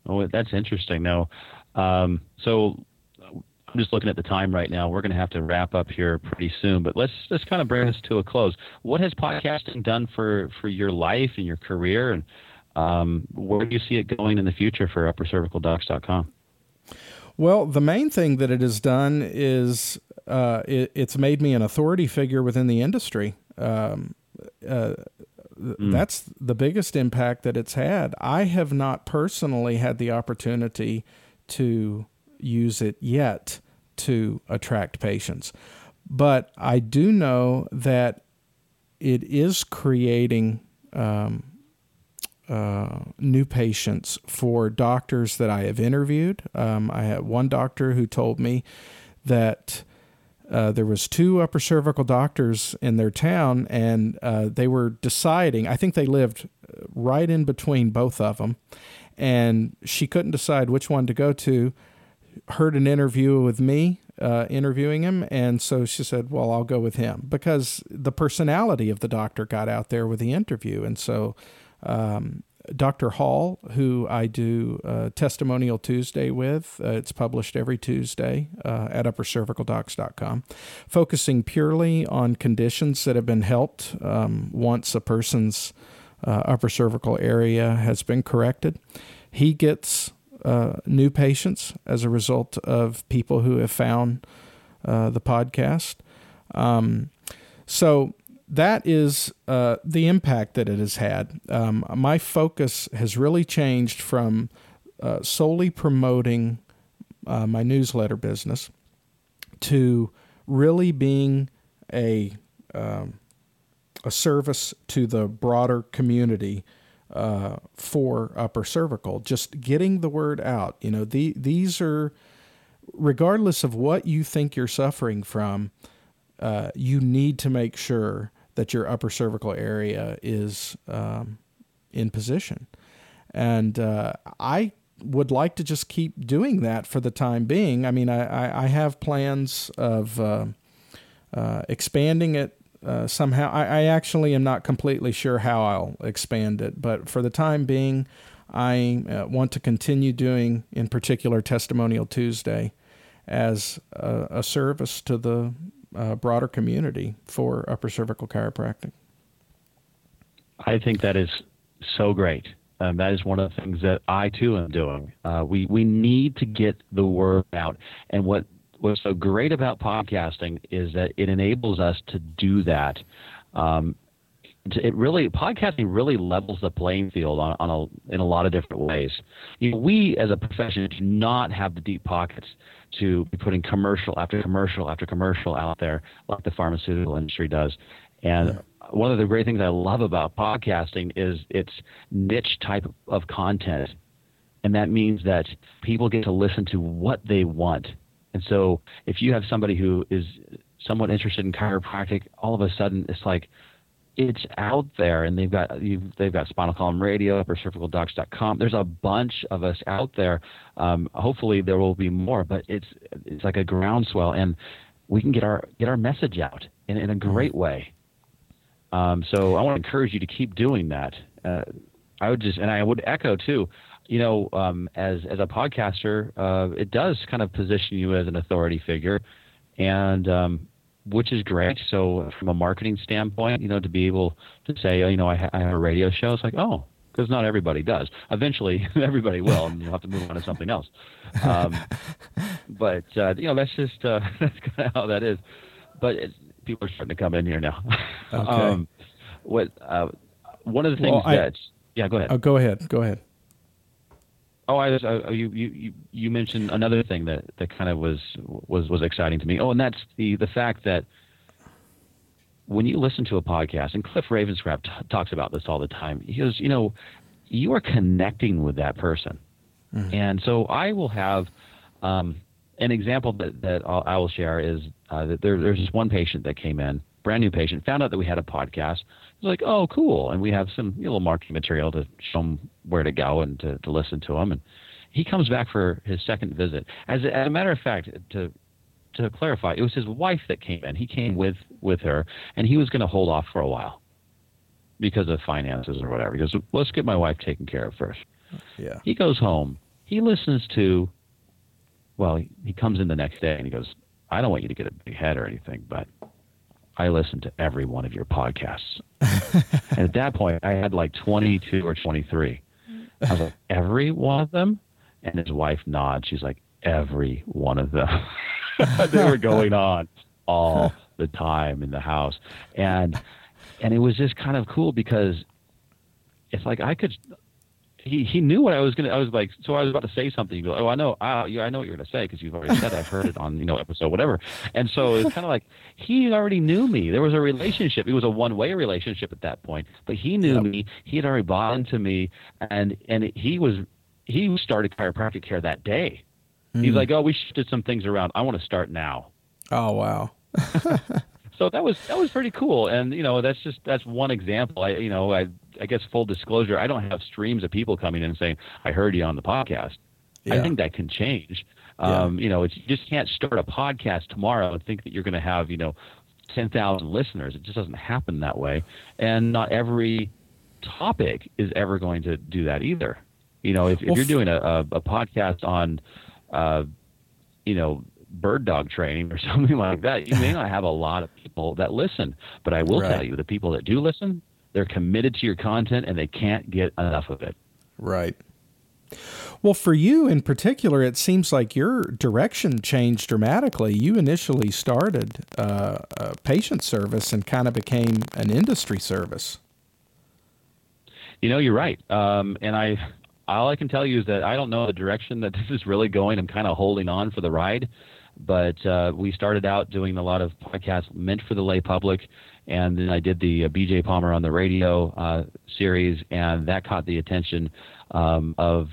Oh, that's interesting. Now, um, so I'm just looking at the time right now. We're going to have to wrap up here pretty soon, but let's just kind of bring this to a close. What has podcasting done for for your life and your career, and um, where do you see it going in the future for UpperCervicalDocs.com? Well, the main thing that it has done is uh, it, it's made me an authority figure within the industry. Um, uh, Mm. That's the biggest impact that it's had. I have not personally had the opportunity to use it yet to attract patients, but I do know that it is creating um, uh, new patients for doctors that I have interviewed. Um, I had one doctor who told me that uh, there was two upper cervical doctors in their town, and uh, they were deciding. I think they lived uh, right in between both of them, and she couldn't decide which one to go to. Heard an interview with me uh, interviewing him, and so she said, "Well, I'll go with him because the personality of the doctor got out there with the interview." And so um, Dr. Hall, who I do uh, Testimonial Tuesday with. Uh, it's published every Tuesday uh, at uppercervicaldocs.com, focusing purely on conditions that have been helped um, once a person's uh, upper cervical area has been corrected. He gets uh, new patients as a result of people who have found uh, the podcast. Um, so that is uh, the impact that it has had. Um, my focus has really changed from uh, solely promoting uh, my newsletter business to really being a um, a service to the broader community uh, for upper cervical. Just getting the word out. You know, the, these are regardless of what you think you're suffering from. Uh, you need to make sure that your upper cervical area is um, in position. And uh, I would like to just keep doing that for the time being. I mean, I, I have plans of uh, uh, expanding it uh, somehow. I, I, actually am not completely sure how I'll expand it, but for the time being, I uh, want to continue doing, in particular, Testimonial Tuesday as a, a service to the uh, broader community for upper cervical chiropractic. I think that is so great. Um, that is one of the things that I too am doing. Uh, we we need to get the word out, and what what's so great about podcasting is that it enables us to do that. Um, it really podcasting really levels the playing field on, on a, in a lot of different ways. You know, we as a profession do not have the deep pockets to be putting commercial after commercial after commercial out there like the pharmaceutical industry does. And yeah. one of the great things I love about podcasting is its niche type of content. And that means that people get to listen to what they want. And so if you have somebody who is somewhat interested in chiropractic, all of a sudden it's like, it's out there, and they've got they've got Spinal Column Radio, uppercervicaldocs.com. There's a bunch of us out there. Um, hopefully, there will be more, but it's it's like a groundswell, and we can get our get our message out in, in a mm-hmm. great way. Um, so I want to encourage you to keep doing that. Uh, I would just, and I would echo too. You know, um, as as a podcaster, uh, it does kind of position you as an authority figure, and um, which is great. So from a marketing standpoint, you know, to be able to say, oh, you know, I, ha- I have a radio show, it's like, oh, because not everybody does. Eventually, everybody will, and you'll have to move on to something else. Um, but uh, you know, that's just uh, that's kind of how that is. But it, people are starting to come in here now. Okay. um, what uh, one of the things well, that yeah, go ahead. Oh, go ahead. Go ahead. Oh, I was. Uh, you, you you mentioned another thing that, that kind of was was was exciting to me. Oh, and that's the the fact that when you listen to a podcast, and Cliff Ravenscraft t- talks about this all the time. He goes, you know, you are connecting with that person, mm-hmm. and so I will have um, an example that that I'll, I will share is uh, that there, there's this one patient that came in, brand new patient, found out that we had a podcast like, oh, cool. And we have some you know, little marketing material to show him where to go and to, to listen to him. And he comes back for his second visit. As a, as a matter of fact, to to clarify, it was his wife that came in. He came with with her, and he was going to hold off for a while because of finances or whatever. He goes, let's get my wife taken care of first. Yeah. He goes home. He listens to. Well, he, he comes in the next day and he goes, I don't want you to get a big head or anything, but I listened to every one of your podcasts. and at that point, I had like 22 or 23. I was like, every one of them? And his wife nods. She's like, every one of them. they were going on all the time in the house. And and it was just kind of cool because it's like I could he he knew what I was gonna. I was like, so I was about to say something. You go, oh, I know, I, yeah, I know what you're gonna say because you've already said. It. I've heard it on you know episode whatever. And so it's kind of like he already knew me. There was a relationship. It was a one way relationship at that point. But he knew yep. me. He had already bought into me, and and he was he started chiropractic care that day. Mm. He's like, oh, we shifted some things around. I want to start now. Oh wow. so that was that was pretty cool. And you know that's just that's one example. I you know i i guess full disclosure i don't have streams of people coming in and saying i heard you on the podcast. Yeah. i think that can change. Yeah. um you know it's, you just can't start a podcast tomorrow and think that you're going to have you know 10,000 listeners. It just doesn't happen that way. And not every topic is ever going to do that either. You know if, if you're doing a, a, a podcast on uh you know bird dog training or something like that, you may not have a lot of people that listen. But I will right. tell you, the people that do listen, they're committed to your content and they can't get enough of it. Right. Well, for you in particular, it seems like your direction changed dramatically. You initially started uh, a patient service and kind of became an industry service. You know, you're right. Um, and I, all I can tell you is that I don't know the direction that this is really going. I'm kind of holding on for the ride. But uh, we started out doing a lot of podcasts meant for the lay public, and then I did the uh, BJ Palmer on the radio uh, series, and that caught the attention um, of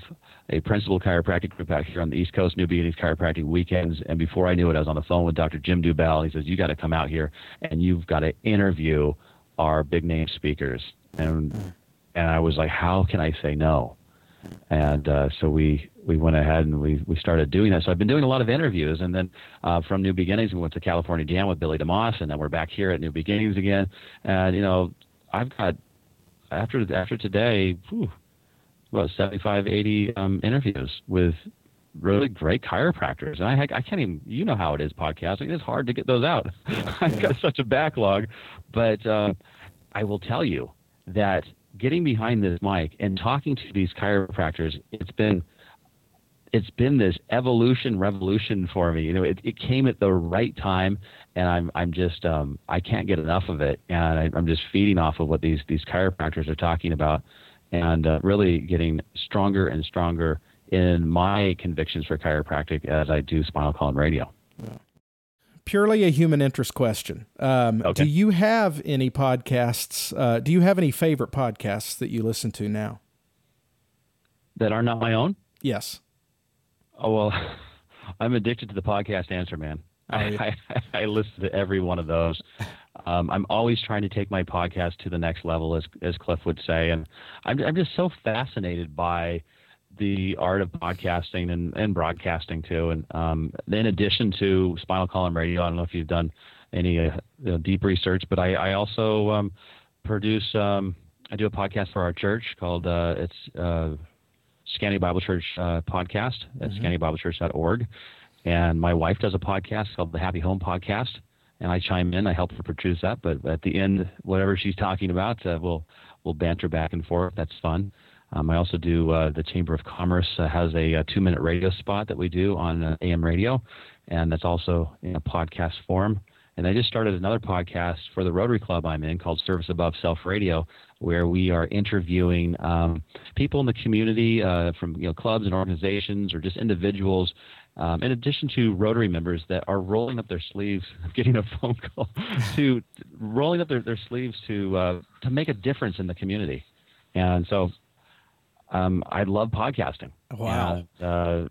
a principal chiropractic group out here on the East Coast, New Beginnings Chiropractic Weekends. And before I knew it, I was on the phone with Dr. Jim Dubel. He says, "You got to come out here, and you've got to interview our big name speakers." And and I was like, "How can I say no?" And uh, so we we went ahead and we we started doing that. So I've been doing a lot of interviews, and then uh, from New Beginnings we went to California Jam with Billy DeMoss, and then we're back here at New Beginnings again. And you know, I've got after after today, whew, about 75, 80 um, interviews with really great chiropractors. And I, I can't even, you know how it is podcasting. It's hard to get those out. I've got such a backlog. But uh, I will tell you that getting behind this mic and talking to these chiropractors, it's been it's been this evolution revolution for me. You know, it, it came at the right time, and I'm I'm just um, I can't get enough of it, and I, I'm just feeding off of what these these chiropractors are talking about, and uh, really getting stronger and stronger in my convictions for chiropractic as I do spinal column radio. Purely a human interest question. Um, okay. Do you have any podcasts? Uh, do you have any favorite podcasts that you listen to now? That are not my own? Yes. Oh well, I'm addicted to the podcast Answer Man. Oh, I, I, I, listen to every one of those. Um, I'm always trying to take my podcast to the next level, as as Cliff would say, and I'm I'm just so fascinated by the art of podcasting and, and broadcasting too. And um, in addition to Spinal Column Radio, I don't know if you've done any uh, deep research, but I, I also um, produce. Um, I do a podcast for our church called uh, it's uh, Bible Church uh, podcast at mm-hmm. And my wife does a podcast called the Happy Home Podcast. And I chime in, I help her produce that. But at the end, whatever she's talking about, uh, we'll, we'll banter back and forth. That's fun. Um, I also do uh, the Chamber of Commerce uh, has a, a, two minute radio spot that we do on uh, AM radio, and that's also in a podcast form. And I just started another podcast for the Rotary Club I'm in called Service Above Self Radio, where we are interviewing um, people in the community uh, from you know clubs and organizations or just individuals. Um, in addition to Rotary members that are rolling up their sleeves, getting a phone call, to rolling up their, their sleeves to uh, to make a difference in the community, and so um, I love podcasting. Wow. And, uh,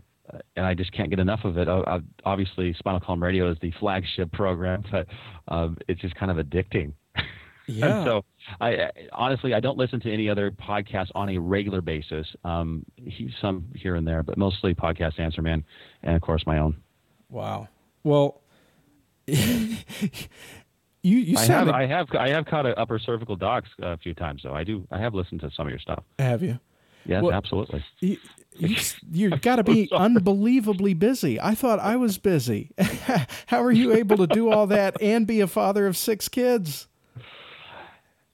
and I just can't get enough of it. I, obviously, Spinal Column Radio is the flagship program, but um, it's just kind of addicting. Yeah. so, I honestly I don't listen to any other podcasts on a regular basis. Um, he, some here and there, but mostly podcast Answer Man, and of course my own. Wow. Well. you you I have I have I have caught a upper cervical docs a few times though. I do I have listened to some of your stuff. Have you? Yes, well, absolutely. You, you, you got to be unbelievably busy. I thought I was busy. How are you able to do all that and be a father of six kids?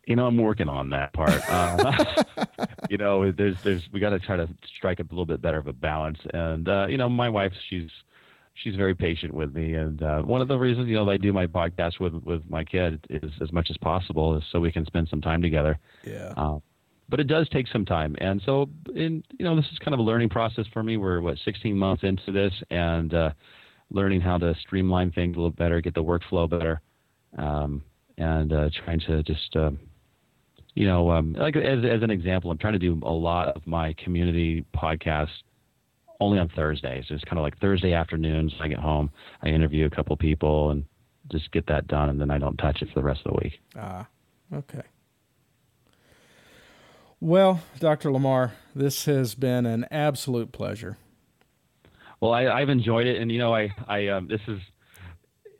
You know, I'm working on that part. Uh, you know, there's, there's, we got to try to strike a little bit better of a balance. And uh, you know, my wife, she's, she's very patient with me. And uh, one of the reasons, you know, I do my podcast with with my kid is as much as possible is so we can spend some time together. Yeah. Uh, but it does take some time. And so, in you know, this is kind of a learning process for me. We're what 16 months into this, and uh, learning how to streamline things a little better, get the workflow better, um, and uh, trying to just, uh, you know, um, like as as an example, I'm trying to do a lot of my community podcasts only on Thursdays. It's kind of like Thursday afternoons. I get home, I interview a couple people, and just get that done, and then I don't touch it for the rest of the week. Ah, okay. Well, Dr. Lamar, this has been an absolute pleasure. Well, I, have enjoyed it, and you know, I, I, um, this is,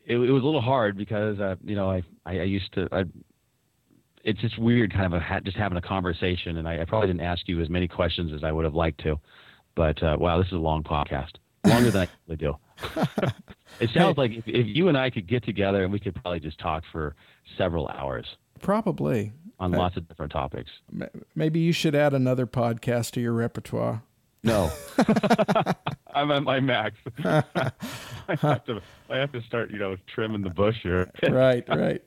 it, it, was a little hard because, uh, you know, I, I, I used to, I, it's just weird, kind of a, just having a conversation, and I, I, probably didn't ask you as many questions as I would have liked to, but uh, wow, this is a long podcast, longer than I usually do. it sounds like if, if you and I could get together, and we could probably just talk for several hours. Probably on uh, lots of different topics. Maybe you should add another podcast to your repertoire. No, I'm at my max. I have to. I have to start, you know, trimming the bush here. right, right.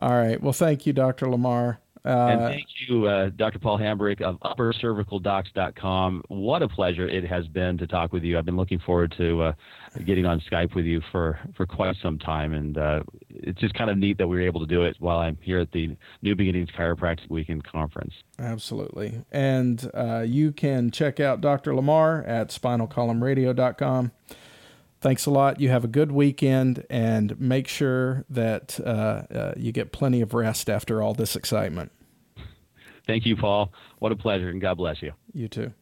All right. Well, thank you, Dr. Lamar. Uh, and thank you, uh, Dr. Paul Hambrick of uppercervicaldocs.com. What a pleasure it has been to talk with you. I've been looking forward to uh, getting on Skype with you for, for quite some time, and uh, it's just kind of neat that we were able to do it while I'm here at the New Beginnings Chiropractic Weekend Conference. Absolutely. And uh, you can check out Dr. Lamar at spinalcolumnradio.com. Thanks a lot. You have a good weekend and make sure that uh, uh, you get plenty of rest after all this excitement. Thank you, Paul. What a pleasure, and God bless you. You too.